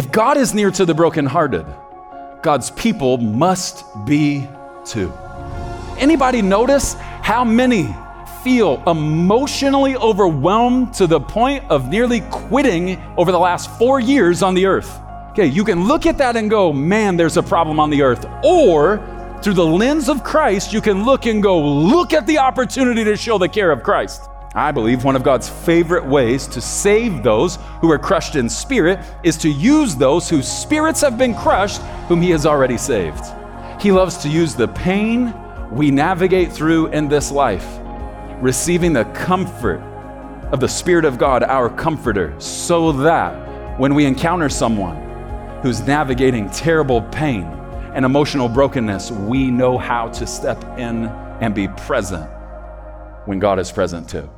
If God is near to the brokenhearted, God's people must be too. Anybody notice how many feel emotionally overwhelmed to the point of nearly quitting over the last four years on the earth? Okay, you can look at that and go, man, there's a problem on the earth. Or through the lens of Christ, you can look and go, look at the opportunity to show the care of Christ. I believe one of God's favorite ways to save those who are crushed in spirit is to use those whose spirits have been crushed, whom He has already saved. He loves to use the pain we navigate through in this life, receiving the comfort of the Spirit of God, our comforter, so that when we encounter someone who's navigating terrible pain and emotional brokenness, we know how to step in and be present when God is present too.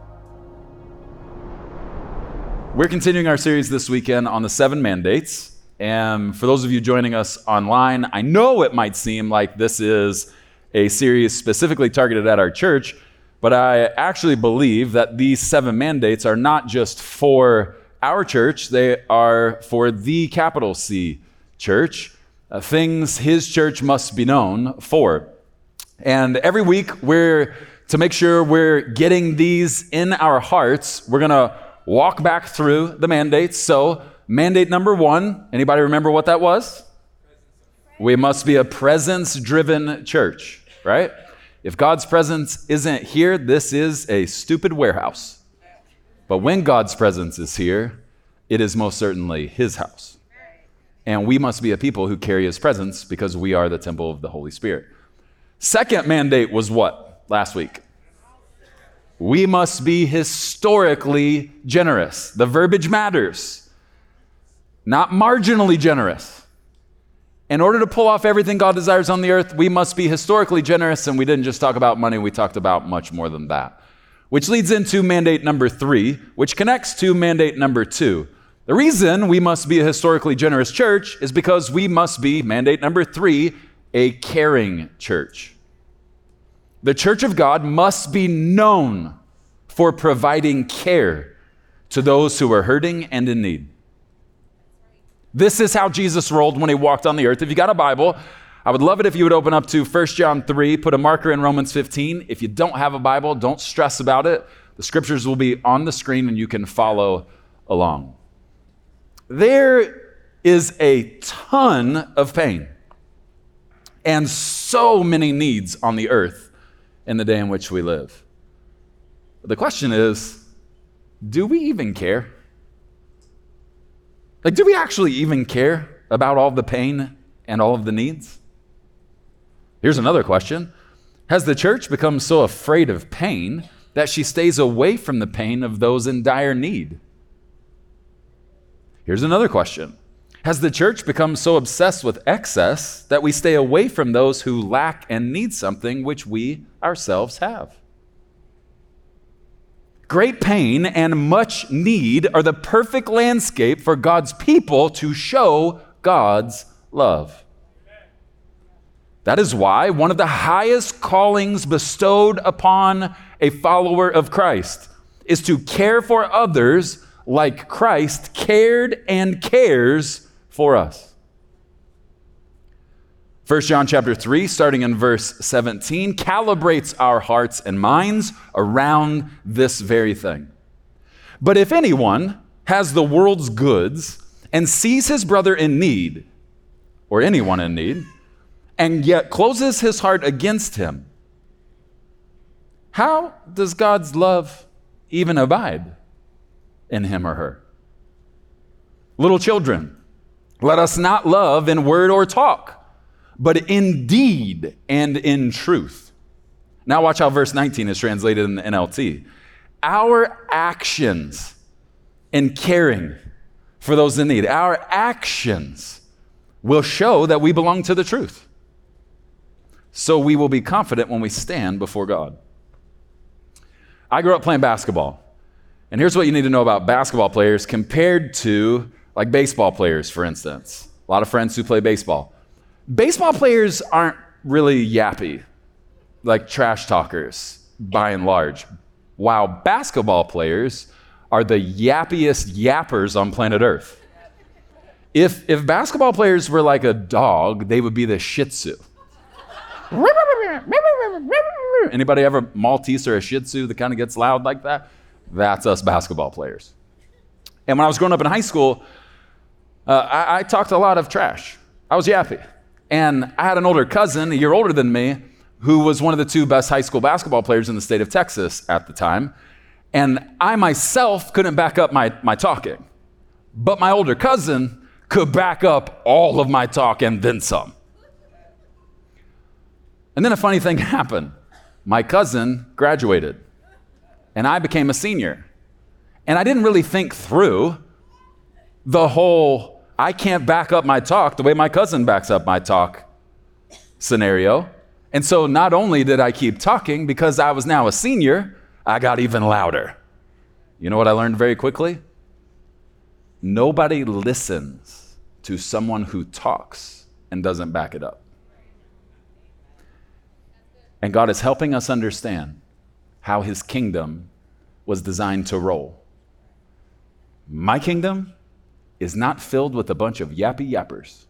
We're continuing our series this weekend on the seven mandates. And for those of you joining us online, I know it might seem like this is a series specifically targeted at our church, but I actually believe that these seven mandates are not just for our church, they are for the capital C church, uh, things his church must be known for. And every week, we're to make sure we're getting these in our hearts, we're going to walk back through the mandates. So, mandate number one, anybody remember what that was? We must be a presence driven church, right? If God's presence isn't here, this is a stupid warehouse. But when God's presence is here, it is most certainly his house. And we must be a people who carry his presence because we are the temple of the Holy Spirit. Second mandate was what last week? We must be historically generous. The verbiage matters, not marginally generous. In order to pull off everything God desires on the earth, we must be historically generous, and we didn't just talk about money, we talked about much more than that. Which leads into mandate number three, which connects to mandate number two. The reason we must be a historically generous church is because we must be, mandate number three, a caring church. The church of God must be known for providing care to those who are hurting and in need. This is how Jesus rolled when he walked on the earth. If you got a Bible, I would love it if you would open up to 1 John 3, put a marker in Romans 15. If you don't have a Bible, don't stress about it. The scriptures will be on the screen and you can follow along. There is a ton of pain and so many needs on the earth in the day in which we live. The question is do we even care? Like, do we actually even care about all the pain and all of the needs? Here's another question Has the church become so afraid of pain that she stays away from the pain of those in dire need? Here's another question Has the church become so obsessed with excess that we stay away from those who lack and need something which we ourselves have? Great pain and much need are the perfect landscape for God's people to show God's love. That is why one of the highest callings bestowed upon a follower of Christ is to care for others like Christ cared and cares for us. 1 John chapter 3, starting in verse 17, calibrates our hearts and minds around this very thing. But if anyone has the world's goods and sees his brother in need, or anyone in need, and yet closes his heart against him, how does God's love even abide in him or her? Little children, let us not love in word or talk but in deed and in truth. Now, watch how verse 19 is translated in the NLT. Our actions in caring for those in need, our actions will show that we belong to the truth. So we will be confident when we stand before God. I grew up playing basketball. And here's what you need to know about basketball players compared to like baseball players, for instance. A lot of friends who play baseball. Baseball players aren't really yappy, like trash talkers, by and large, while basketball players are the yappiest yappers on planet Earth. If, if basketball players were like a dog, they would be the Shih Tzu. Anybody ever Maltese or a Shih Tzu that kind of gets loud like that? That's us basketball players. And when I was growing up in high school, uh, I, I talked a lot of trash. I was yappy. And I had an older cousin, a year older than me, who was one of the two best high school basketball players in the state of Texas at the time. And I myself couldn't back up my, my talking. But my older cousin could back up all of my talk and then some. And then a funny thing happened. My cousin graduated, and I became a senior. And I didn't really think through the whole I can't back up my talk the way my cousin backs up my talk scenario. And so not only did I keep talking, because I was now a senior, I got even louder. You know what I learned very quickly? Nobody listens to someone who talks and doesn't back it up. And God is helping us understand how his kingdom was designed to roll. My kingdom is not filled with a bunch of yappy yappers.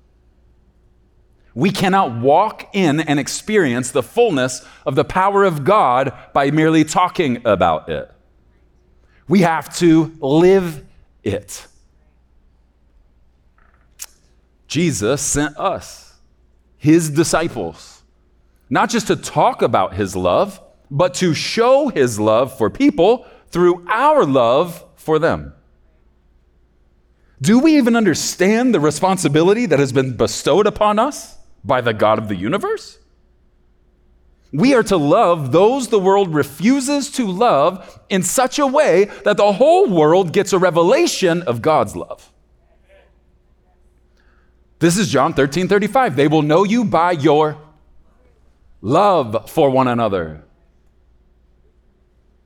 We cannot walk in and experience the fullness of the power of God by merely talking about it. We have to live it. Jesus sent us, his disciples, not just to talk about his love, but to show his love for people through our love for them. Do we even understand the responsibility that has been bestowed upon us by the God of the universe? We are to love those the world refuses to love in such a way that the whole world gets a revelation of God's love. This is John 13 35. They will know you by your love for one another.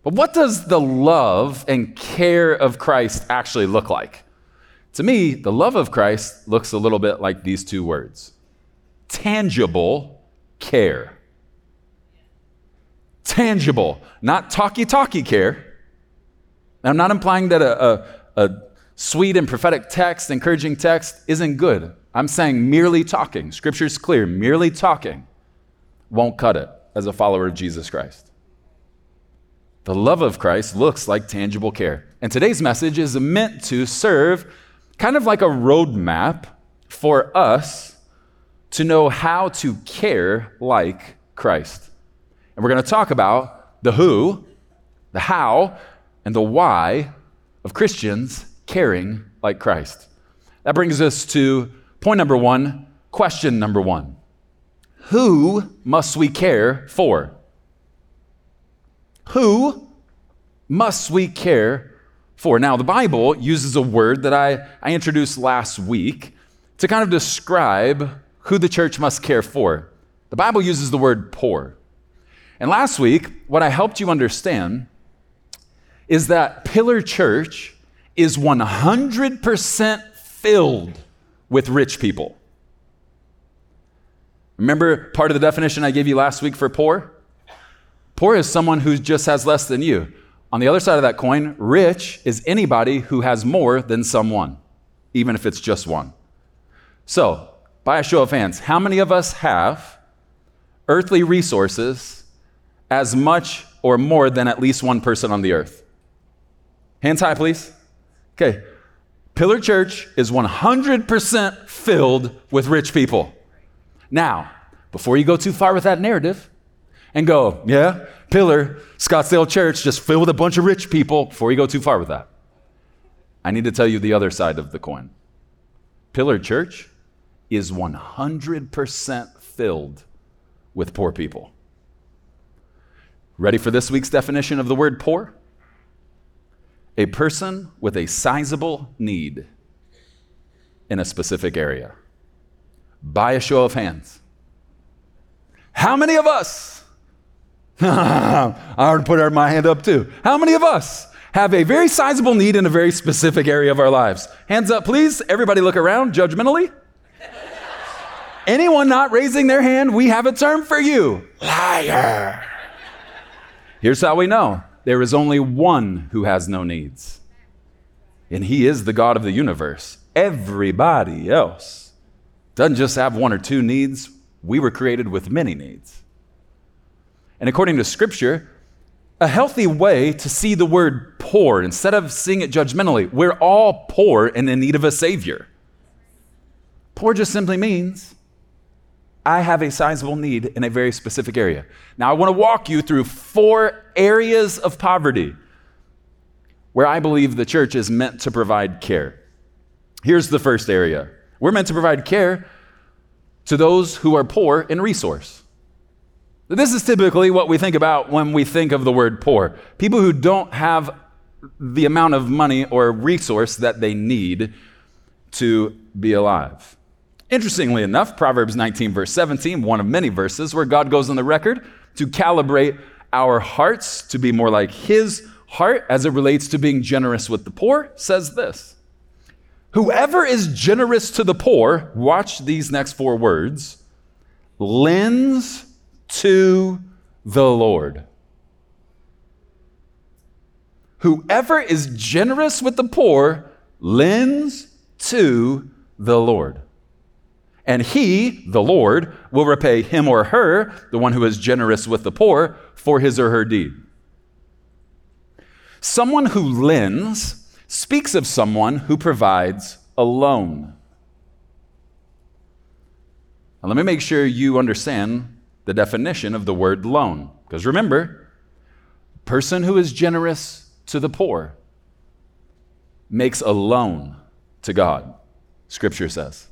But what does the love and care of Christ actually look like? To me, the love of Christ looks a little bit like these two words tangible care. Tangible, not talky talky care. I'm not implying that a, a, a sweet and prophetic text, encouraging text, isn't good. I'm saying merely talking. Scripture's clear. Merely talking won't cut it as a follower of Jesus Christ. The love of Christ looks like tangible care. And today's message is meant to serve kind of like a roadmap for us to know how to care like Christ. And we're going to talk about the who, the how, and the why of Christians caring like Christ. That brings us to point number one, question number one Who must we care for? Who must we care for. Now, the Bible uses a word that I, I introduced last week to kind of describe who the church must care for. The Bible uses the word poor. And last week, what I helped you understand is that Pillar Church is 100% filled with rich people. Remember part of the definition I gave you last week for poor? Poor is someone who just has less than you. On the other side of that coin, rich is anybody who has more than someone, even if it's just one. So, by a show of hands, how many of us have earthly resources as much or more than at least one person on the earth? Hands high, please. Okay. Pillar Church is 100% filled with rich people. Now, before you go too far with that narrative and go, yeah, pillar, Scottsdale Church, just filled with a bunch of rich people before you go too far with that. I need to tell you the other side of the coin. Pillar Church is 100% filled with poor people. Ready for this week's definition of the word poor? A person with a sizable need in a specific area. By a show of hands. How many of us I would put my hand up too. How many of us have a very sizable need in a very specific area of our lives? Hands up, please. Everybody look around judgmentally. Anyone not raising their hand, we have a term for you liar. Here's how we know there is only one who has no needs, and he is the God of the universe. everybody else. Doesn't just have one or two needs, we were created with many needs. And according to Scripture, a healthy way to see the word poor instead of seeing it judgmentally, we're all poor and in need of a Savior. Poor just simply means I have a sizable need in a very specific area. Now, I want to walk you through four areas of poverty where I believe the church is meant to provide care. Here's the first area we're meant to provide care to those who are poor in resource. This is typically what we think about when we think of the word poor people who don't have the amount of money or resource that they need to be alive. Interestingly enough, Proverbs 19, verse 17, one of many verses where God goes on the record to calibrate our hearts to be more like His heart as it relates to being generous with the poor, says this Whoever is generous to the poor, watch these next four words, lends to the Lord. Whoever is generous with the poor lends to the Lord. And he, the Lord, will repay him or her, the one who is generous with the poor, for his or her deed. Someone who lends speaks of someone who provides a loan. Now, let me make sure you understand the definition of the word loan. Because remember, person who is generous to the poor makes a loan to God, Scripture says.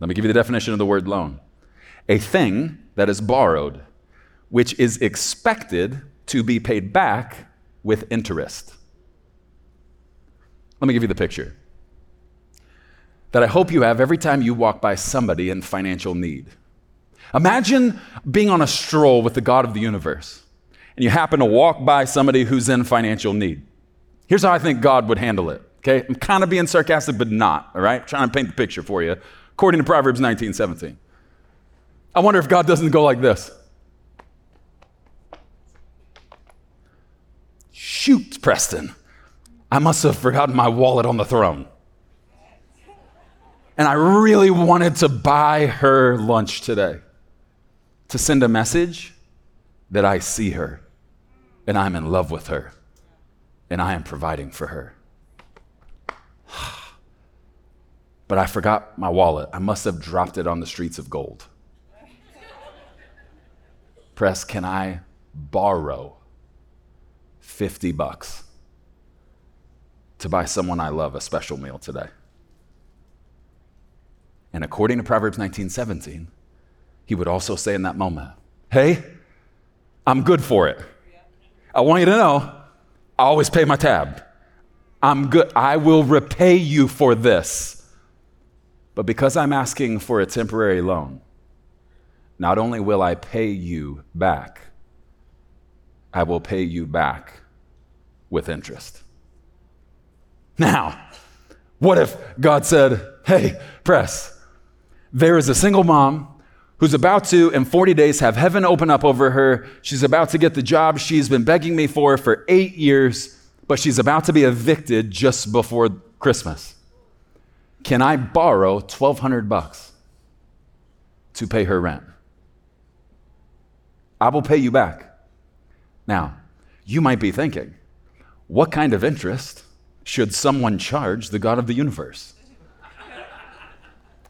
Let me give you the definition of the word loan a thing that is borrowed, which is expected to be paid back with interest. Let me give you the picture that I hope you have every time you walk by somebody in financial need. Imagine being on a stroll with the God of the universe and you happen to walk by somebody who's in financial need. Here's how I think God would handle it. Okay, I'm kind of being sarcastic, but not, all right? trying to paint the picture for you according to Proverbs 19 17. I wonder if God doesn't go like this. Shoot, Preston. I must have forgotten my wallet on the throne. And I really wanted to buy her lunch today to send a message that I see her and I'm in love with her and I am providing for her. but I forgot my wallet. I must have dropped it on the streets of gold. Press, can I borrow 50 bucks to buy someone I love a special meal today? And according to Proverbs 19:17, he would also say in that moment, "Hey, I'm good for it. I want you to know, I always pay my tab. I'm good. I will repay you for this." But because I'm asking for a temporary loan, not only will I pay you back, I will pay you back with interest. Now, what if God said, Hey, press, there is a single mom who's about to, in 40 days, have heaven open up over her. She's about to get the job she's been begging me for for eight years, but she's about to be evicted just before Christmas. Can I borrow 1200 bucks to pay her rent? I will pay you back. Now, you might be thinking, what kind of interest should someone charge the God of the universe?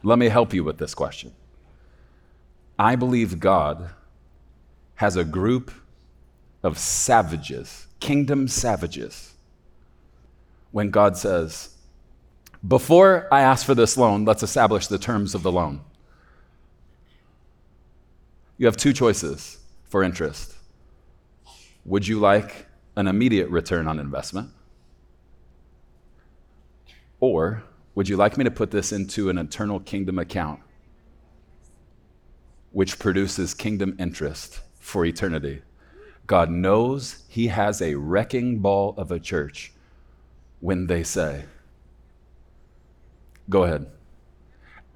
Let me help you with this question. I believe God has a group of savages, kingdom savages, when God says, before I ask for this loan, let's establish the terms of the loan. You have two choices for interest. Would you like an immediate return on investment? Or would you like me to put this into an eternal kingdom account, which produces kingdom interest for eternity? God knows He has a wrecking ball of a church when they say, Go ahead.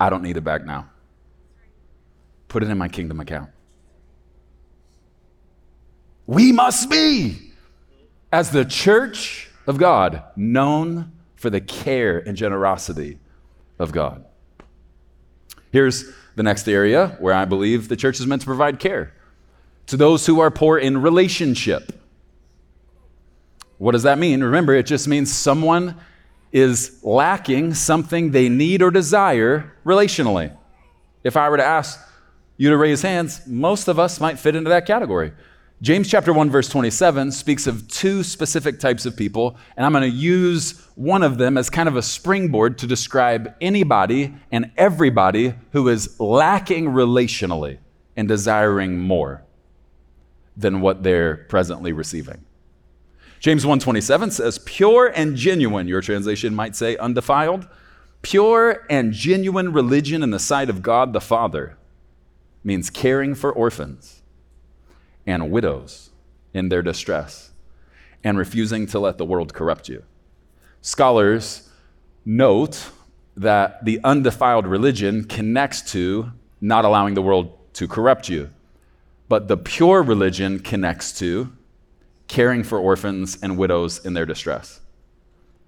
I don't need it back now. Put it in my kingdom account. We must be, as the church of God, known for the care and generosity of God. Here's the next area where I believe the church is meant to provide care to those who are poor in relationship. What does that mean? Remember, it just means someone is lacking something they need or desire relationally. If I were to ask you to raise hands, most of us might fit into that category. James chapter 1 verse 27 speaks of two specific types of people, and I'm going to use one of them as kind of a springboard to describe anybody and everybody who is lacking relationally and desiring more than what they're presently receiving. James 1:27 says, "Pure and genuine," your translation might say undefiled, pure and genuine religion in the sight of God the Father means caring for orphans and widows in their distress and refusing to let the world corrupt you. Scholars note that the undefiled religion connects to not allowing the world to corrupt you, but the pure religion connects to caring for orphans and widows in their distress.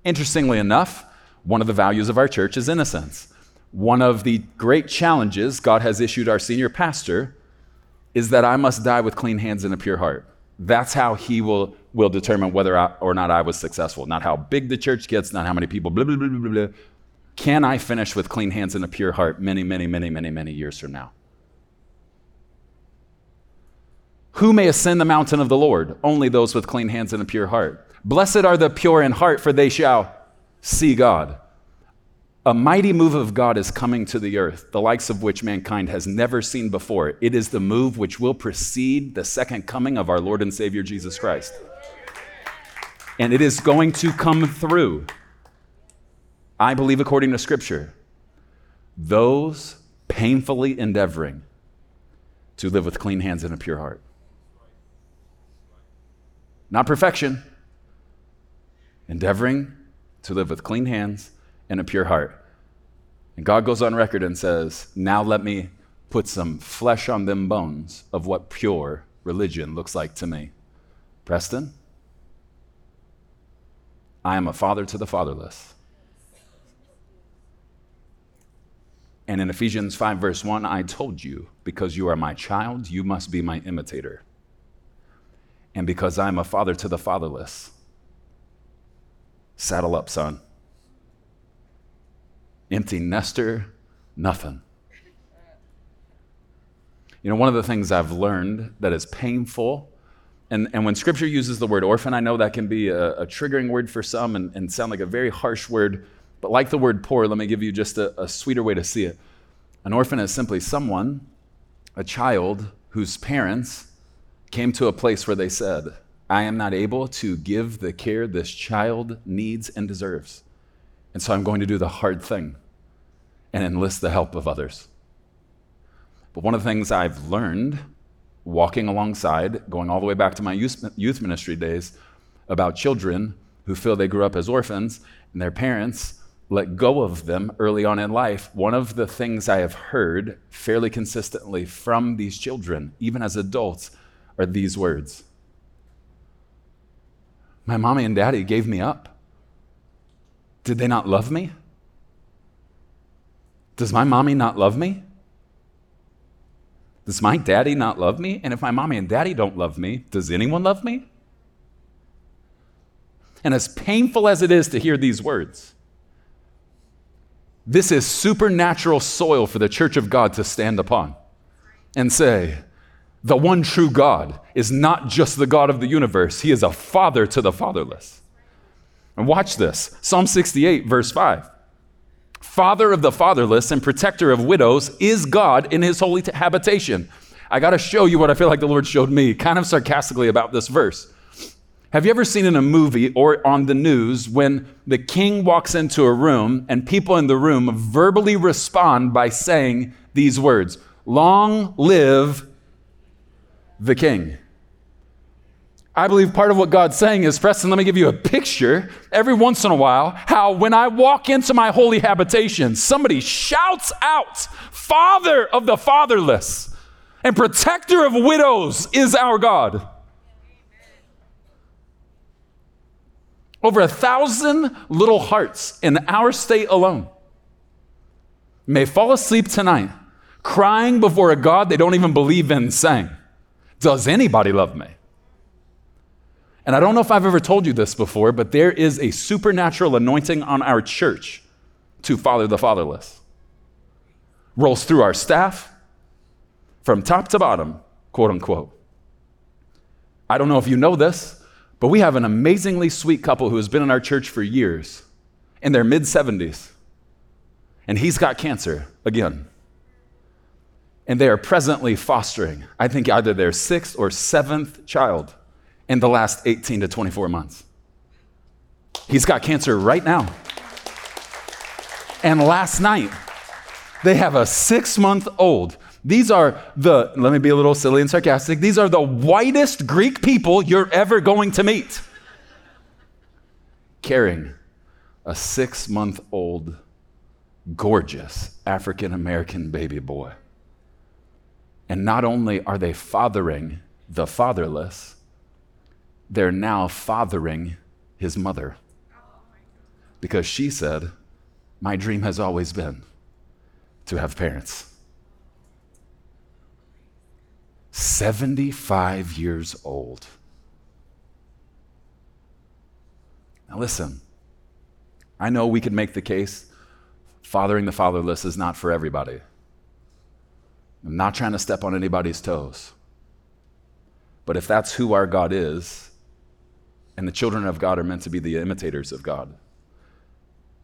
Interestingly enough, one of the values of our church is innocence. One of the great challenges God has issued our senior pastor is that I must die with clean hands and a pure heart. That's how he will, will determine whether I, or not I was successful. Not how big the church gets, not how many people, blah, blah, blah, blah, blah. Can I finish with clean hands and a pure heart many, many, many, many, many years from now? Who may ascend the mountain of the Lord? Only those with clean hands and a pure heart. Blessed are the pure in heart, for they shall see God. A mighty move of God is coming to the earth, the likes of which mankind has never seen before. It is the move which will precede the second coming of our Lord and Savior Jesus Christ. And it is going to come through, I believe, according to Scripture, those painfully endeavoring to live with clean hands and a pure heart. Not perfection, endeavoring to live with clean hands and a pure heart. And God goes on record and says, Now let me put some flesh on them bones of what pure religion looks like to me. Preston, I am a father to the fatherless. And in Ephesians 5, verse 1, I told you, because you are my child, you must be my imitator. And because I'm a father to the fatherless, saddle up, son empty nester, nothing. You know, one of the things I've learned that is painful, and, and when scripture uses the word orphan, I know that can be a, a triggering word for some and, and, sound like a very harsh word, but like the word poor, let me give you just a, a sweeter way to see it. An orphan is simply someone, a child, whose parents came to a place where they said, I am not able to give the care this child needs and deserves. And so I'm going to do the hard thing and enlist the help of others. But one of the things I've learned walking alongside, going all the way back to my youth ministry days, about children who feel they grew up as orphans and their parents let go of them early on in life, one of the things I have heard fairly consistently from these children, even as adults, are these words My mommy and daddy gave me up. Did they not love me? Does my mommy not love me? Does my daddy not love me? And if my mommy and daddy don't love me, does anyone love me? And as painful as it is to hear these words, this is supernatural soil for the church of God to stand upon and say, the one true God is not just the God of the universe, He is a father to the fatherless. And watch this Psalm 68, verse 5. Father of the fatherless and protector of widows is God in His holy habitation. I got to show you what I feel like the Lord showed me, kind of sarcastically about this verse. Have you ever seen in a movie or on the news when the king walks into a room and people in the room verbally respond by saying these words Long live the king? I believe part of what God's saying is, Preston, let me give you a picture every once in a while how when I walk into my holy habitation, somebody shouts out, Father of the fatherless and protector of widows is our God. Over a thousand little hearts in our state alone may fall asleep tonight crying before a God they don't even believe in, saying, Does anybody love me? And I don't know if I've ever told you this before, but there is a supernatural anointing on our church to father the fatherless. Rolls through our staff from top to bottom, quote unquote. I don't know if you know this, but we have an amazingly sweet couple who has been in our church for years, in their mid 70s. And he's got cancer again. And they are presently fostering, I think, either their sixth or seventh child in the last 18 to 24 months. He's got cancer right now. And last night, they have a six month old. These are the, let me be a little silly and sarcastic, these are the whitest Greek people you're ever going to meet. Carrying a six month old, gorgeous African American baby boy. And not only are they fathering the fatherless, they're now fathering his mother. Because she said, My dream has always been to have parents. 75 years old. Now, listen, I know we could make the case fathering the fatherless is not for everybody. I'm not trying to step on anybody's toes. But if that's who our God is, and the children of God are meant to be the imitators of God.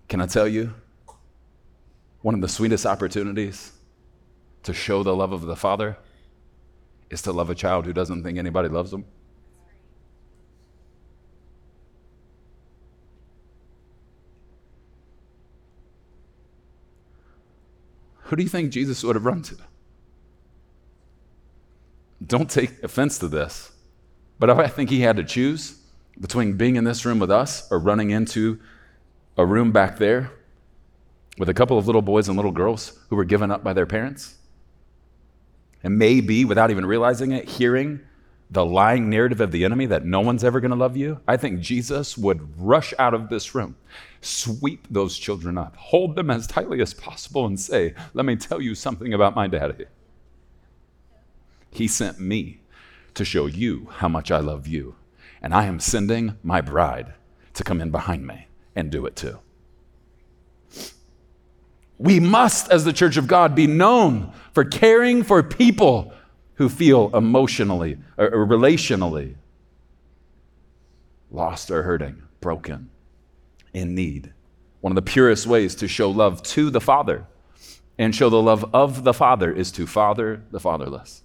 Can I tell you? One of the sweetest opportunities to show the love of the Father is to love a child who doesn't think anybody loves them. Who do you think Jesus would have run to? Don't take offense to this, but I think he had to choose between being in this room with us or running into a room back there with a couple of little boys and little girls who were given up by their parents. And maybe, without even realizing it, hearing the lying narrative of the enemy that no one's ever going to love you, I think Jesus would rush out of this room, sweep those children up, hold them as tightly as possible, and say, Let me tell you something about my daddy. He sent me to show you how much I love you and I am sending my bride to come in behind me and do it too. We must, as the church of God, be known for caring for people who feel emotionally or relationally lost or hurting, broken, in need. One of the purest ways to show love to the Father and show the love of the Father is to father the fatherless.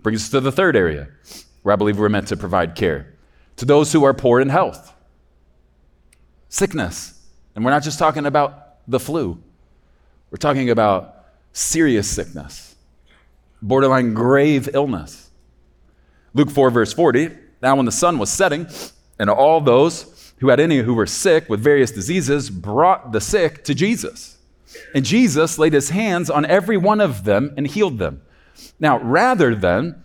Brings us to the third area where I believe we're meant to provide care to those who are poor in health. Sickness. And we're not just talking about the flu, we're talking about serious sickness, borderline grave illness. Luke 4, verse 40 Now, when the sun was setting, and all those who had any who were sick with various diseases brought the sick to Jesus. And Jesus laid his hands on every one of them and healed them. Now, rather than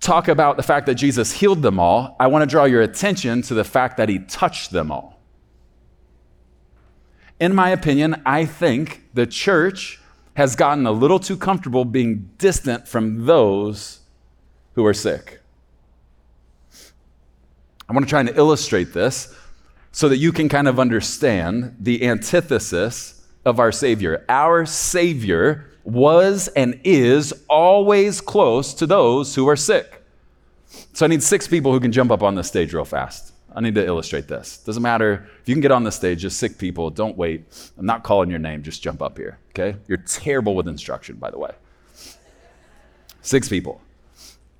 talk about the fact that Jesus healed them all, I want to draw your attention to the fact that he touched them all. In my opinion, I think the church has gotten a little too comfortable being distant from those who are sick. I want to try and illustrate this so that you can kind of understand the antithesis of our Savior. Our Savior was and is always close to those who are sick. So I need six people who can jump up on the stage real fast. I need to illustrate this. Doesn't matter if you can get on the stage, just sick people, don't wait. I'm not calling your name, just jump up here, okay? You're terrible with instruction, by the way. Six people.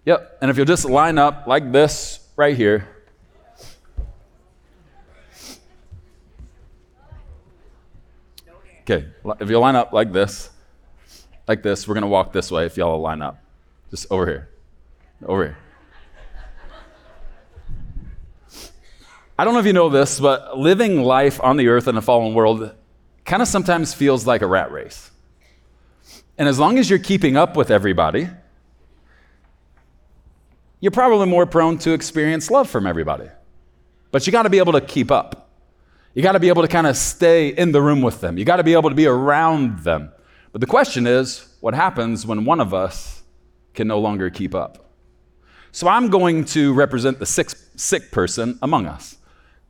Yep, and if you'll just line up like this right here. Okay, if you line up like this, like this. We're going to walk this way if y'all line up. Just over here. Over here. I don't know if you know this, but living life on the earth in a fallen world kind of sometimes feels like a rat race. And as long as you're keeping up with everybody, you're probably more prone to experience love from everybody. but you got to be able to keep up. You got to be able to kind of stay in the room with them. You got to be able to be around them. But the question is what happens when one of us can no longer keep up? So I'm going to represent the sick, sick person among us.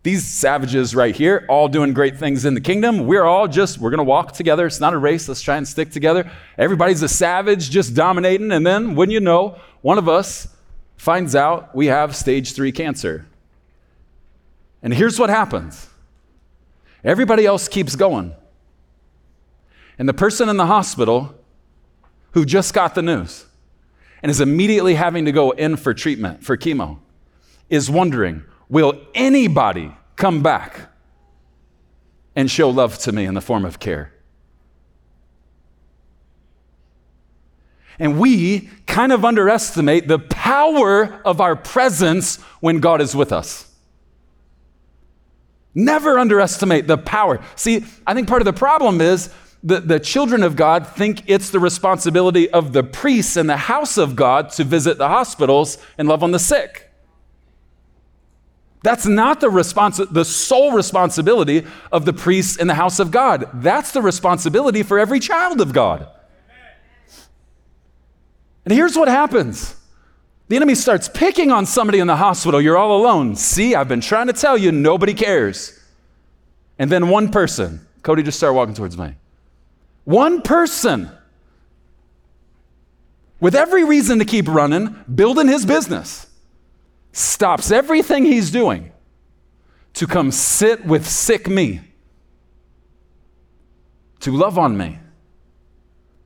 These savages right here, all doing great things in the kingdom. We're all just, we're going to walk together. It's not a race. Let's try and stick together. Everybody's a savage, just dominating. And then, when you know, one of us finds out we have stage three cancer. And here's what happens everybody else keeps going. And the person in the hospital who just got the news and is immediately having to go in for treatment, for chemo, is wondering will anybody come back and show love to me in the form of care? And we kind of underestimate the power of our presence when God is with us. Never underestimate the power. See, I think part of the problem is the, the children of God think it's the responsibility of the priests and the house of God to visit the hospitals and love on the sick. That's not the, responsi- the sole responsibility of the priests in the house of God. That's the responsibility for every child of God. And here's what happens the enemy starts picking on somebody in the hospital. You're all alone. See, I've been trying to tell you, nobody cares. And then one person, Cody just started walking towards me. One person with every reason to keep running, building his business, stops everything he's doing to come sit with sick me, to love on me,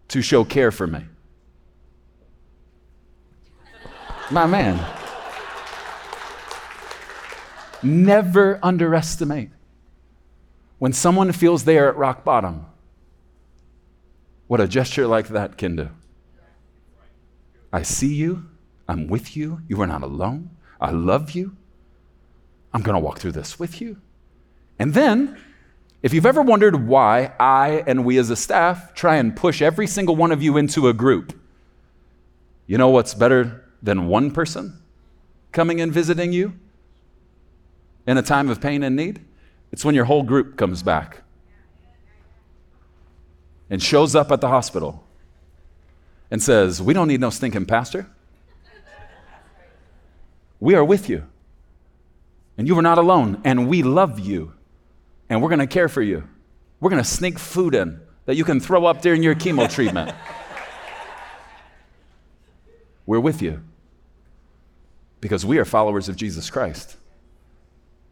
to show care for me. My man. Never underestimate when someone feels they are at rock bottom what a gesture like that can do. I see you. I'm with you. You are not alone. I love you. I'm going to walk through this with you. And then, if you've ever wondered why I and we as a staff try and push every single one of you into a group, you know what's better than one person coming and visiting you in a time of pain and need? It's when your whole group comes back and shows up at the hospital and says, We don't need no stinking pastor. We are with you. And you are not alone. And we love you. And we're going to care for you. We're going to sneak food in that you can throw up during your chemo treatment. We're with you because we are followers of Jesus Christ.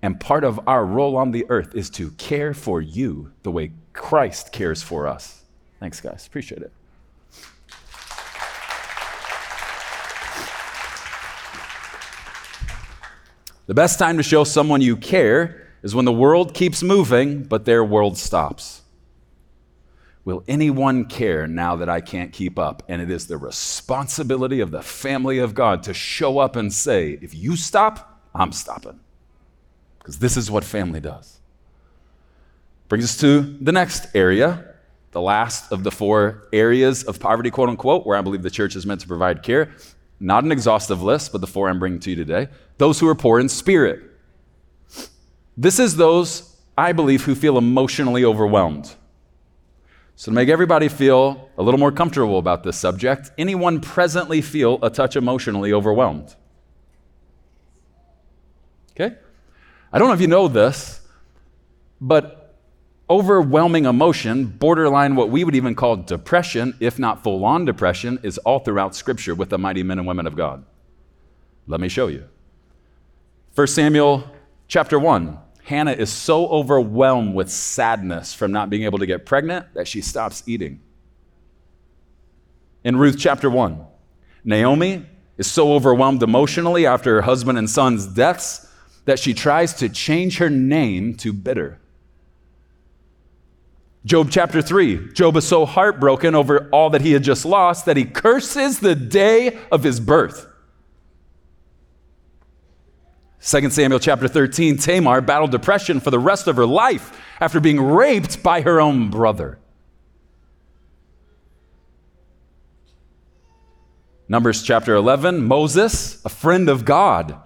And part of our role on the earth is to care for you the way Christ cares for us. Thanks, guys. Appreciate it. The best time to show someone you care is when the world keeps moving, but their world stops. Will anyone care now that I can't keep up? And it is the responsibility of the family of God to show up and say, if you stop, I'm stopping. Because this is what family does. Brings us to the next area the last of the four areas of poverty, quote unquote, where I believe the church is meant to provide care. Not an exhaustive list, but the four I'm bringing to you today. Those who are poor in spirit. This is those, I believe, who feel emotionally overwhelmed. So, to make everybody feel a little more comfortable about this subject, anyone presently feel a touch emotionally overwhelmed? Okay? I don't know if you know this, but overwhelming emotion, borderline what we would even call depression, if not full on depression, is all throughout Scripture with the mighty men and women of God. Let me show you. 1 Samuel chapter 1. Hannah is so overwhelmed with sadness from not being able to get pregnant that she stops eating. In Ruth chapter 1, Naomi is so overwhelmed emotionally after her husband and son's deaths that she tries to change her name to bitter. Job chapter 3. Job is so heartbroken over all that he had just lost that he curses the day of his birth. 2 Samuel chapter 13 Tamar battled depression for the rest of her life after being raped by her own brother. Numbers chapter 11 Moses, a friend of God,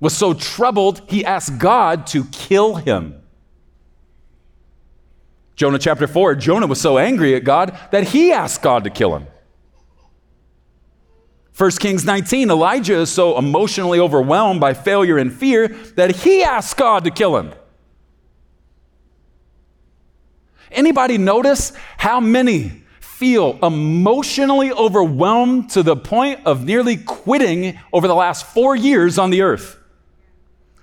was so troubled, he asked God to kill him. Jonah chapter 4, Jonah was so angry at God that he asked God to kill him. 1 Kings 19, Elijah is so emotionally overwhelmed by failure and fear that he asked God to kill him. Anybody notice how many feel emotionally overwhelmed to the point of nearly quitting over the last four years on the earth?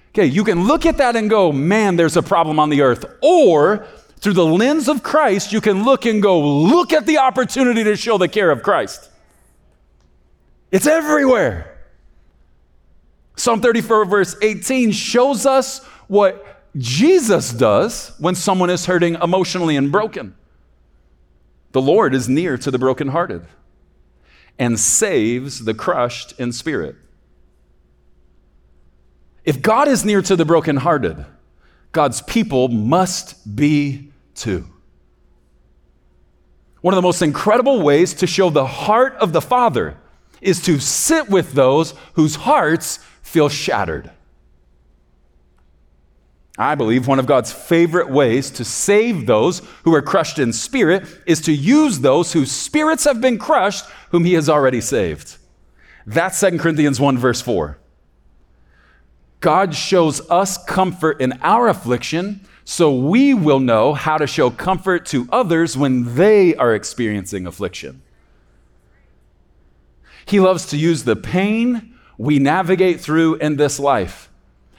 Okay, you can look at that and go, man, there's a problem on the earth. Or through the lens of Christ, you can look and go, look at the opportunity to show the care of Christ. It's everywhere. Psalm 34, verse 18 shows us what Jesus does when someone is hurting emotionally and broken. The Lord is near to the brokenhearted and saves the crushed in spirit. If God is near to the brokenhearted, God's people must be too. One of the most incredible ways to show the heart of the Father is to sit with those whose hearts feel shattered. I believe one of God's favorite ways to save those who are crushed in spirit is to use those whose spirits have been crushed, whom he has already saved. That's 2 Corinthians 1, verse 4. God shows us comfort in our affliction so we will know how to show comfort to others when they are experiencing affliction. He loves to use the pain we navigate through in this life,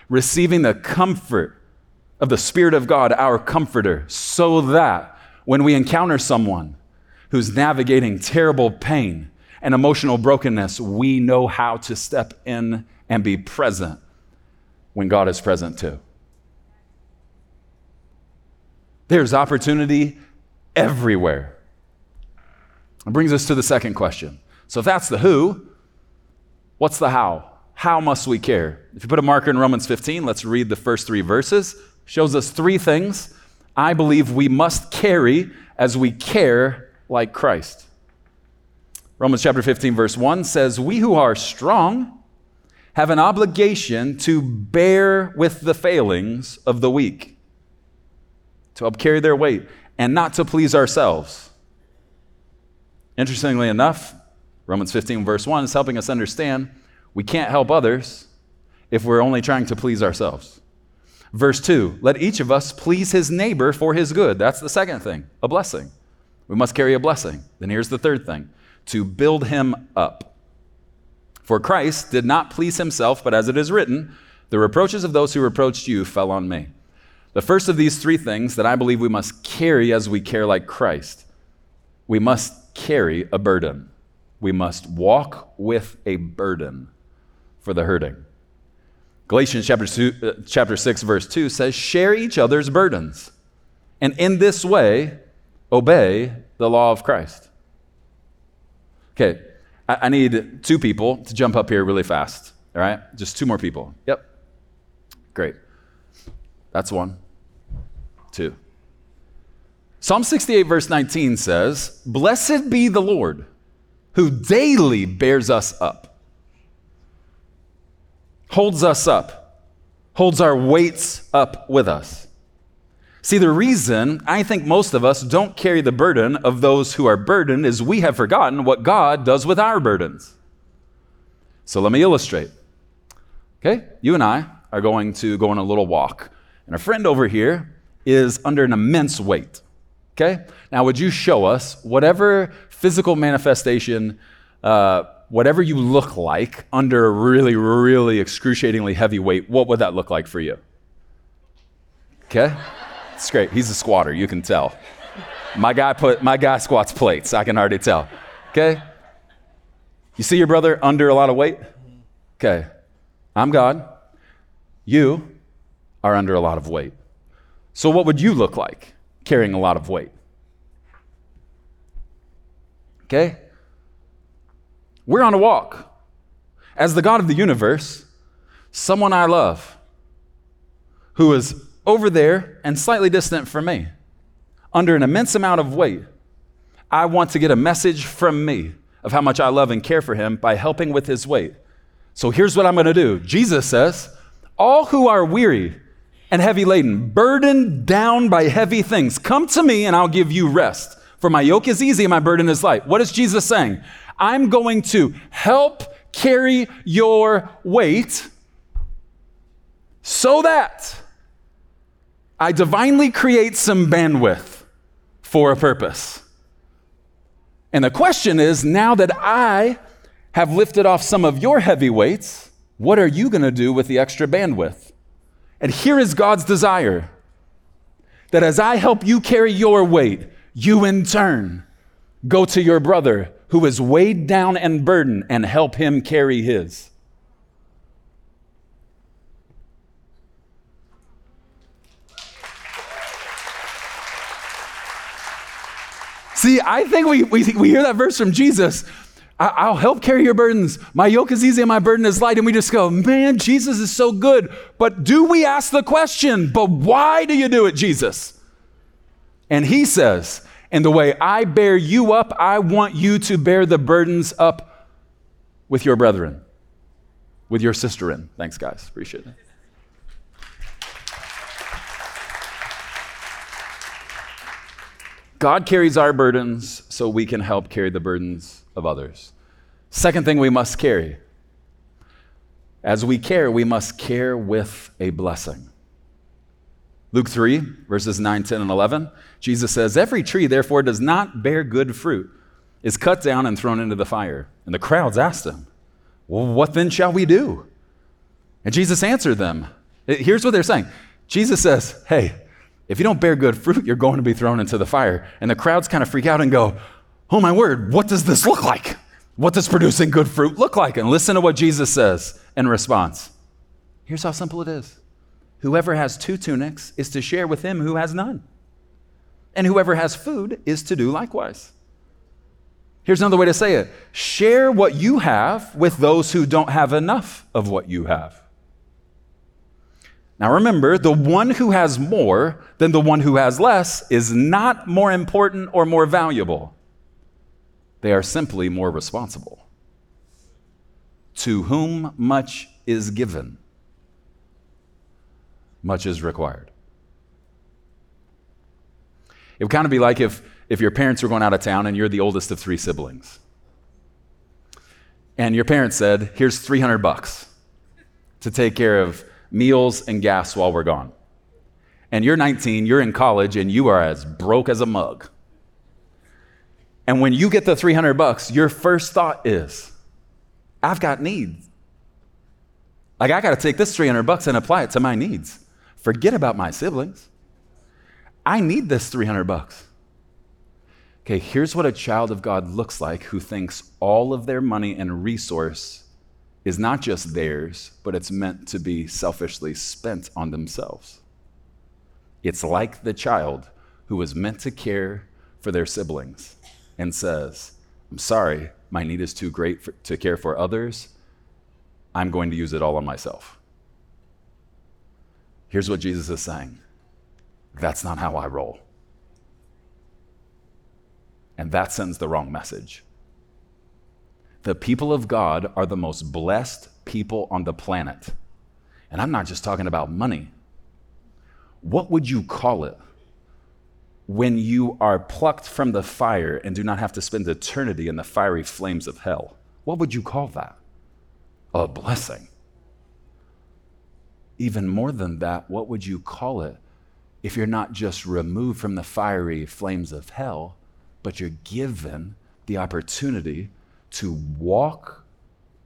receiving the comfort of the Spirit of God, our comforter, so that when we encounter someone who's navigating terrible pain and emotional brokenness, we know how to step in and be present when God is present too. There's opportunity everywhere. It brings us to the second question so if that's the who, what's the how? How must we care? If you put a marker in Romans 15, let's read the first three verses. Shows us three things I believe we must carry as we care like Christ. Romans chapter 15, verse 1 says, We who are strong have an obligation to bear with the failings of the weak, to help carry their weight, and not to please ourselves. Interestingly enough, Romans 15, verse 1 is helping us understand we can't help others if we're only trying to please ourselves. Verse 2 let each of us please his neighbor for his good. That's the second thing, a blessing. We must carry a blessing. Then here's the third thing to build him up. For Christ did not please himself, but as it is written, the reproaches of those who reproached you fell on me. The first of these three things that I believe we must carry as we care like Christ, we must carry a burden we must walk with a burden for the hurting. Galatians chapter, two, uh, chapter 6, verse 2 says, Share each other's burdens, and in this way, obey the law of Christ. Okay, I, need two people to jump up here really fast. All right, just two more people. Yep. Great. That's one. Two. Psalm 68, verse 19 says, Blessed be the Lord who daily bears us up, holds us up, holds our weights up with us. See, the reason I think most of us don't carry the burden of those who are burdened is we have forgotten what God does with our burdens. So let me illustrate. Okay, you and I are going to go on a little walk, and a friend over here is under an immense weight. Okay, now would you show us whatever physical manifestation, uh, whatever you look like under a really, really excruciatingly heavy weight, what would that look like for you? Okay? It's great. He's a squatter, you can tell. My guy put my guy squats plates, I can already tell. Okay? You see your brother under a lot of weight? Okay. I'm God. You are under a lot of weight. So what would you look like carrying a lot of weight? Okay? We're on a walk. As the God of the universe, someone I love who is over there and slightly distant from me, under an immense amount of weight, I want to get a message from me of how much I love and care for him by helping with his weight. So here's what I'm going to do Jesus says, All who are weary and heavy laden, burdened down by heavy things, come to me and I'll give you rest. For my yoke is easy and my burden is light. What is Jesus saying? I'm going to help carry your weight so that I divinely create some bandwidth for a purpose. And the question is now that I have lifted off some of your heavy weights, what are you going to do with the extra bandwidth? And here is God's desire that as I help you carry your weight, you in turn go to your brother who is weighed down and burdened and help him carry his. See, I think we, we, we hear that verse from Jesus. I'll help carry your burdens. My yoke is easy and my burden is light. And we just go, man, Jesus is so good. But do we ask the question, but why do you do it, Jesus? And he says, and the way I bear you up, I want you to bear the burdens up with your brethren, with your sister in. Thanks, guys. Appreciate it. God carries our burdens so we can help carry the burdens of others. Second thing we must carry as we care, we must care with a blessing. Luke 3, verses 9, 10, and 11, Jesus says, Every tree, therefore, does not bear good fruit, is cut down and thrown into the fire. And the crowds asked him, Well, what then shall we do? And Jesus answered them. Here's what they're saying Jesus says, Hey, if you don't bear good fruit, you're going to be thrown into the fire. And the crowds kind of freak out and go, Oh my word, what does this look like? What does producing good fruit look like? And listen to what Jesus says in response. Here's how simple it is Whoever has two tunics is to share with him who has none. And whoever has food is to do likewise. Here's another way to say it share what you have with those who don't have enough of what you have. Now remember, the one who has more than the one who has less is not more important or more valuable. They are simply more responsible. To whom much is given, much is required. It would kind of be like if, if your parents were going out of town and you're the oldest of three siblings. And your parents said, Here's 300 bucks to take care of meals and gas while we're gone. And you're 19, you're in college, and you are as broke as a mug. And when you get the 300 bucks, your first thought is, I've got needs. Like, I got to take this 300 bucks and apply it to my needs. Forget about my siblings. I need this 300 bucks. Okay, here's what a child of God looks like who thinks all of their money and resource is not just theirs, but it's meant to be selfishly spent on themselves. It's like the child who was meant to care for their siblings and says, I'm sorry, my need is too great for, to care for others. I'm going to use it all on myself. Here's what Jesus is saying that's not how I roll. And that sends the wrong message. The people of God are the most blessed people on the planet. And I'm not just talking about money. What would you call it when you are plucked from the fire and do not have to spend eternity in the fiery flames of hell? What would you call that? A blessing. Even more than that, what would you call it if you're not just removed from the fiery flames of hell, but you're given the opportunity to walk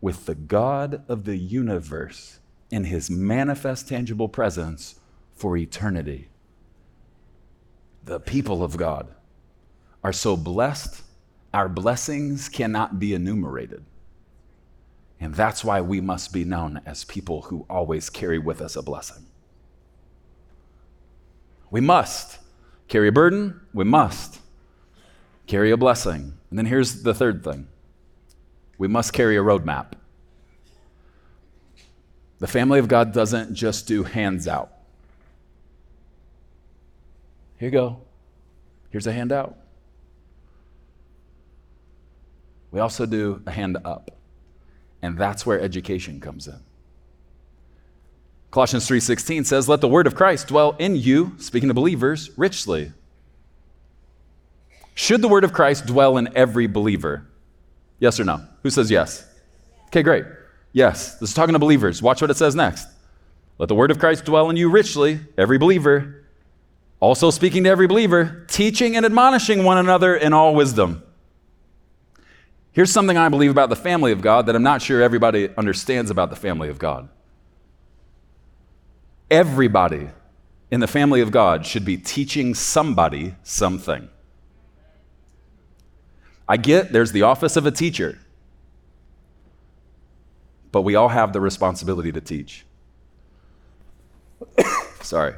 with the God of the universe in his manifest, tangible presence for eternity. The people of God are so blessed, our blessings cannot be enumerated. And that's why we must be known as people who always carry with us a blessing. We must carry a burden, we must carry a blessing. And then here's the third thing we must carry a roadmap. The family of God doesn't just do hands out. Here you go. Here's a handout. We also do a hand up. And that's where education comes in. Colossians 3:16 says, "Let the word of Christ dwell in you, speaking to believers, richly." Should the word of Christ dwell in every believer? Yes or no? Who says yes? Okay, great. Yes. This is talking to believers. Watch what it says next. Let the word of Christ dwell in you richly, every believer. Also speaking to every believer, teaching and admonishing one another in all wisdom. Here's something I believe about the family of God that I'm not sure everybody understands about the family of God. Everybody in the family of God should be teaching somebody something. I get there's the office of a teacher, but we all have the responsibility to teach. Sorry.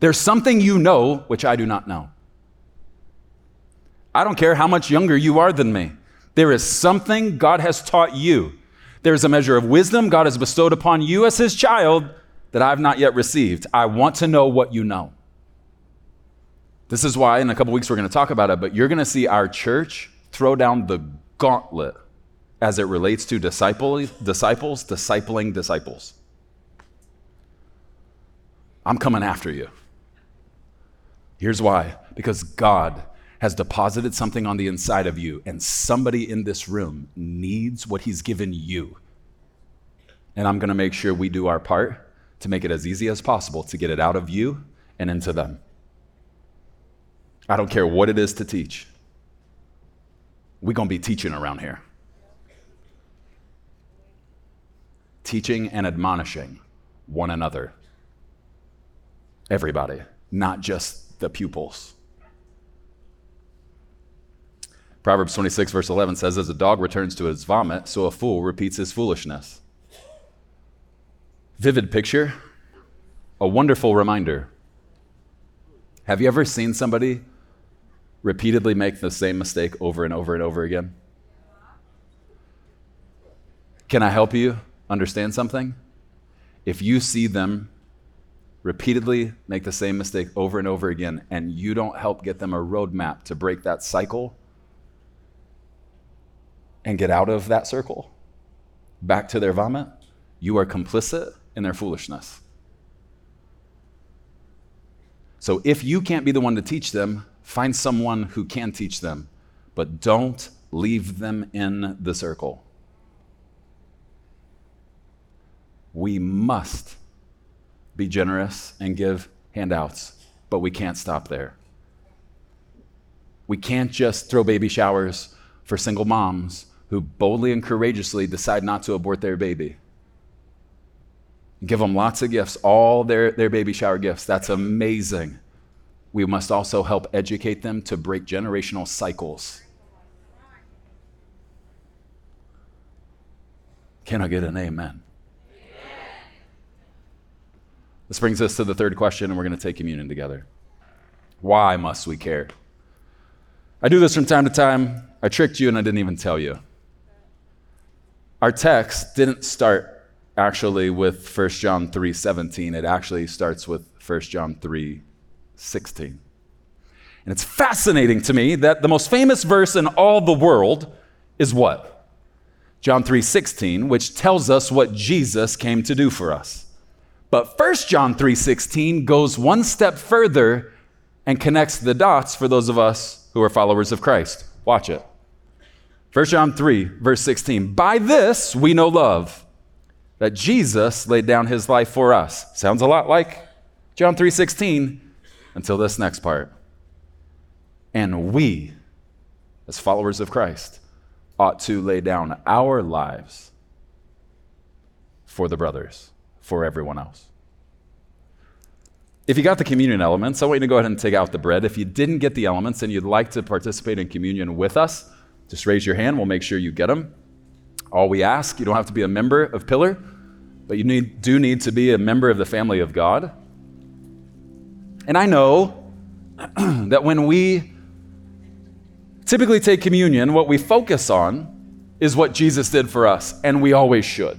There's something you know which I do not know. I don't care how much younger you are than me. There is something God has taught you. There's a measure of wisdom God has bestowed upon you as his child that I've not yet received. I want to know what you know. This is why in a couple weeks we're going to talk about it, but you're going to see our church throw down the gauntlet as it relates to disciple, disciples, discipling disciples. I'm coming after you. Here's why because God has deposited something on the inside of you, and somebody in this room needs what He's given you. And I'm going to make sure we do our part to make it as easy as possible to get it out of you and into them. I don't care what it is to teach. We're going to be teaching around here. Teaching and admonishing one another. Everybody, not just the pupils. Proverbs 26, verse 11 says, As a dog returns to his vomit, so a fool repeats his foolishness. Vivid picture, a wonderful reminder. Have you ever seen somebody repeatedly make the same mistake over and over and over again? Can I help you understand something? If you see them repeatedly make the same mistake over and over again, and you don't help get them a roadmap to break that cycle and get out of that circle back to their vomit, you are complicit in their foolishness. So if you can't be the one to teach them, Find someone who can teach them, but don't leave them in the circle. We must be generous and give handouts, but we can't stop there. We can't just throw baby showers for single moms who boldly and courageously decide not to abort their baby. Give them lots of gifts, all their, their baby shower gifts. That's amazing we must also help educate them to break generational cycles. Can I get an amen? This brings us to the third question, and we're going to take communion together. Why must we care? I do this from time to time. I tricked you and I didn't even tell you. Our text didn't start actually with 1 John 3:17. It actually starts with 1 John 3 16. And it's fascinating to me that the most famous verse in all the world is what? John 3:16, which tells us what Jesus came to do for us. But 1 John 3:16 goes one step further and connects the dots for those of us who are followers of Christ. Watch it. 1 John 3, verse 16. By this we know love, that Jesus laid down his life for us. Sounds a lot like John 3:16, until this next part. And we, as followers of Christ, ought to lay down our lives for the brothers, for everyone else. If you got the communion elements, I want you to go ahead and take out the bread. If you didn't get the elements and you'd like to participate in communion with us, just raise your hand. We'll make sure you get them. All we ask, you don't have to be a member of Pillar, but you need, do need to be a member of the family of God. And I know that when we typically take communion, what we focus on is what Jesus did for us, and we always should.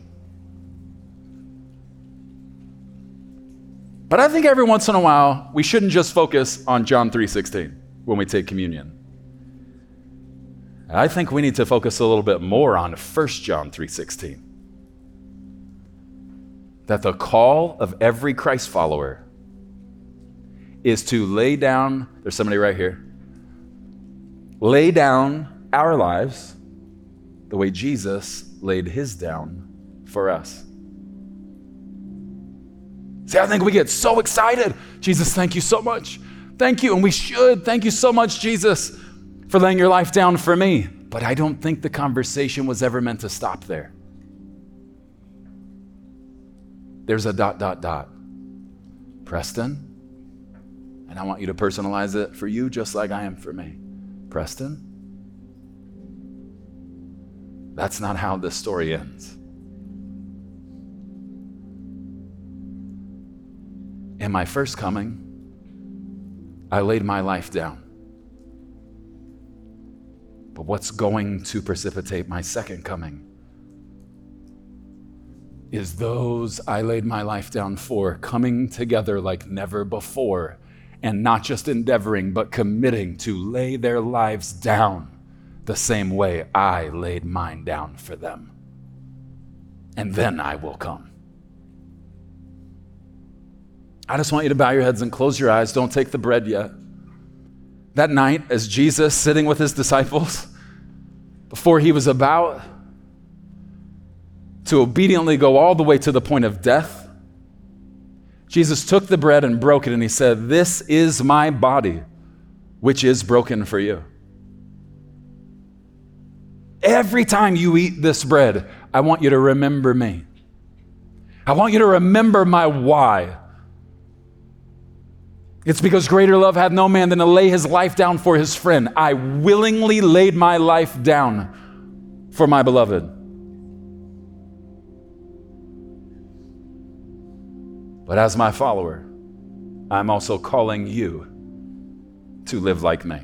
But I think every once in a while, we shouldn't just focus on John 3:16 when we take communion. I think we need to focus a little bit more on 1 John 3:16. that the call of every Christ follower is to lay down, there's somebody right here, lay down our lives the way Jesus laid his down for us. See, I think we get so excited. Jesus, thank you so much. Thank you. And we should. Thank you so much, Jesus, for laying your life down for me. But I don't think the conversation was ever meant to stop there. There's a dot, dot, dot. Preston, and I want you to personalize it for you just like I am for me. Preston, that's not how this story ends. In my first coming, I laid my life down. But what's going to precipitate my second coming is those I laid my life down for coming together like never before and not just endeavoring, but committing to lay their lives down the same way I laid mine down for them. And then I will come. I just want you to bow your heads and close your eyes. Don't take the bread yet. That night, as Jesus sitting with his disciples, before he was about to obediently go all the way to the point of death, Jesus took the bread and broke it, and he said, This is my body, which is broken for you. Every time you eat this bread, I want you to remember me. I want you to remember my why. It's because greater love hath no man than to lay his life down for his friend. I willingly laid my life down for my beloved. But as my follower, I'm also calling you to live like me.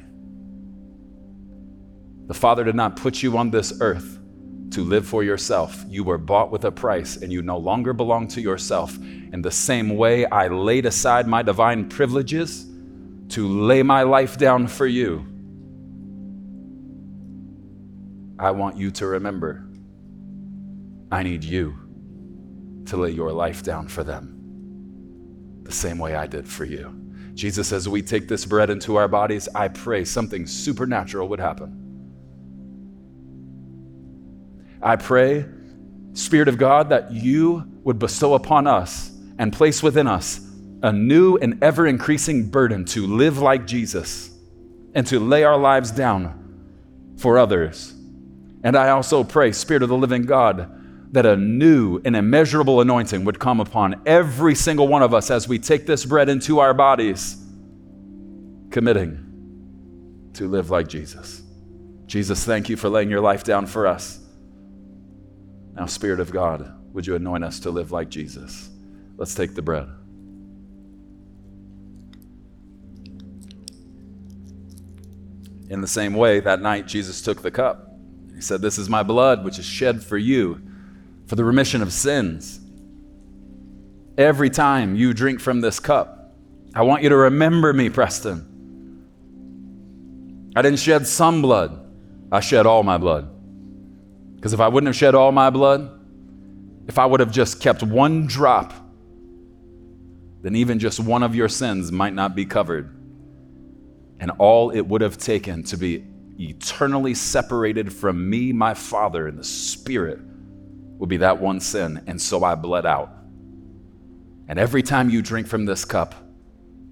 The Father did not put you on this earth to live for yourself. You were bought with a price, and you no longer belong to yourself. In the same way, I laid aside my divine privileges to lay my life down for you. I want you to remember I need you to lay your life down for them the same way I did for you. Jesus, as we take this bread into our bodies, I pray something supernatural would happen. I pray, Spirit of God, that you would bestow upon us and place within us a new and ever increasing burden to live like Jesus and to lay our lives down for others. And I also pray, Spirit of the living God, that a new and immeasurable anointing would come upon every single one of us as we take this bread into our bodies, committing to live like Jesus. Jesus, thank you for laying your life down for us. Now, Spirit of God, would you anoint us to live like Jesus? Let's take the bread. In the same way, that night, Jesus took the cup. He said, This is my blood, which is shed for you for the remission of sins. Every time you drink from this cup, I want you to remember me, Preston. I didn't shed some blood, I shed all my blood. Because if I wouldn't have shed all my blood, if I would have just kept one drop, then even just one of your sins might not be covered. And all it would have taken to be eternally separated from me, my Father, in the Spirit would be that one sin. And so I bled out. And every time you drink from this cup,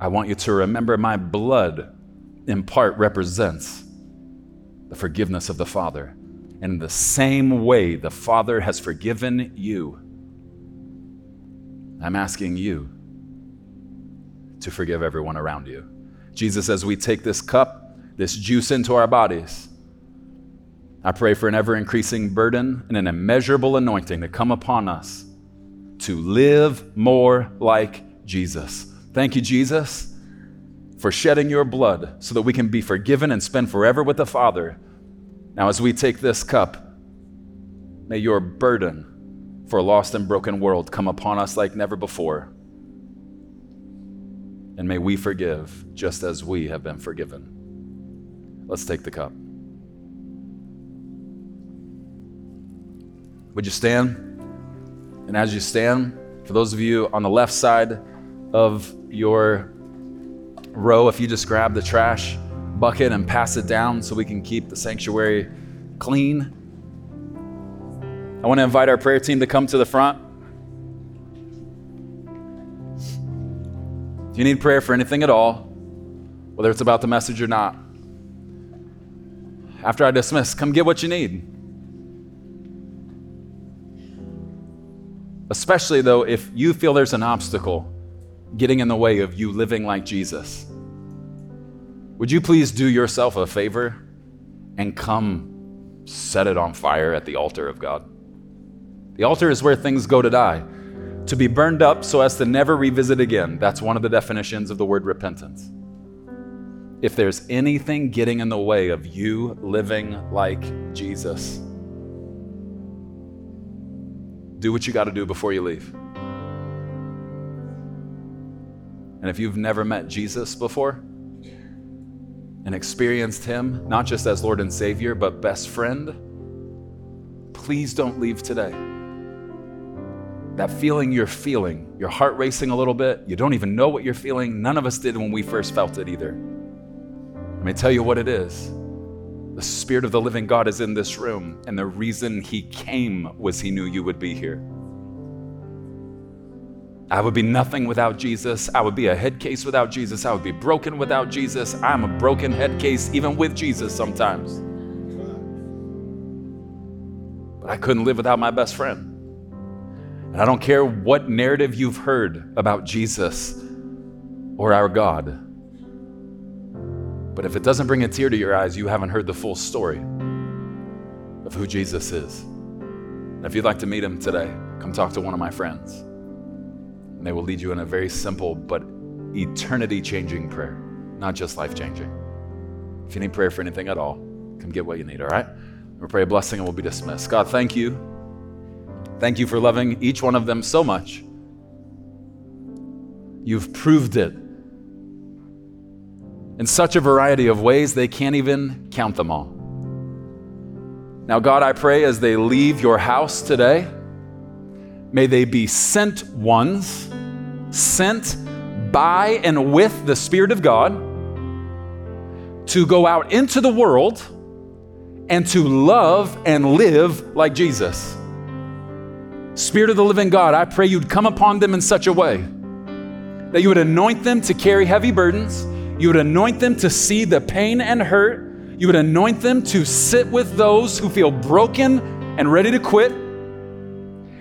I want you to remember my blood in part represents the forgiveness of the Father. And in the same way the Father has forgiven you, I'm asking you to forgive everyone around you. Jesus, as we take this cup, this juice into our bodies, I pray for an ever increasing burden and an immeasurable anointing to come upon us to live more like Jesus. Thank you, Jesus, for shedding your blood so that we can be forgiven and spend forever with the Father now, as we take this cup, may your burden for a lost and broken world come upon us like never before. And may we forgive just as we have been forgiven. Let's take the cup. Would you stand? And as you stand, For those of you on the left side of your row, if you just grab the trash bucket and pass it down so we can keep the sanctuary clean. I want to invite our prayer team to come to the front. If you need prayer for anything at all, whether it's about the message or not, after I dismiss, come get what you need. Especially though, if you feel there's an obstacle getting in the way of you living like Jesus, would you please do yourself a favor and come set it on fire at the altar of God? The altar is where things go to die, to be burned up so as to never revisit again. That's one of the definitions of the word repentance. If there's anything getting in the way of you living like Jesus, do what you got to do before you leave. And if you've never met Jesus before and experienced Him, not just as Lord and Savior, but best friend, please don't leave today that feeling you're feeling, your heart racing a little bit, you don't even know what you're feeling. None of us did when we first felt it either. Let me tell you what it is. The Spirit of the living God is in this room, and the reason He came was He knew you would be here. I would be nothing without Jesus. I would be a head case without Jesus. I would be broken without Jesus. I'm a broken head case even with Jesus sometimes. But I couldn't live without my best friend. And I don't care what narrative you've heard about Jesus or our God. But if it doesn't bring a tear to your eyes, you haven't heard the full story of who Jesus is. And if you'd like to meet him today, come talk to one of my friends. And they will lead you in a very simple but eternity changing prayer, not just life changing. If you need prayer for anything at all, come get what you need, all right? We'll pray a blessing and we'll be dismissed. God, thank you Thank you for loving each one of them so much. You've proved it in such a variety of ways they can't even count them all. Now, God, I pray as they leave your house today, may they be sent ones, sent by and with the Spirit of God to go out into the world and to love and live like Jesus. Spirit of the living God, I pray you'd come upon them in such a way that you would anoint them to carry heavy burdens. You would anoint them to see the pain and hurt. You would anoint them to sit with those who feel broken and ready to quit.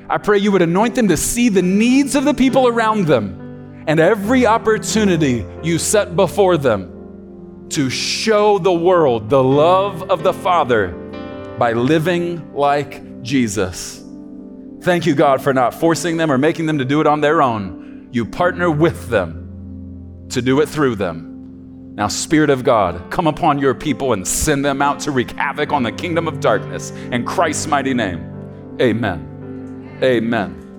I pray you would anoint them to see the needs of the people around them and every opportunity you set before them to show the world the love of the Father by living like Jesus. Thank you, God, for not forcing them or making them to do it on their own. You partner with them to do it through them. Now, Spirit of God, come upon your people and send them out to wreak havoc on the kingdom of darkness. In Christ's mighty name, amen. Amen.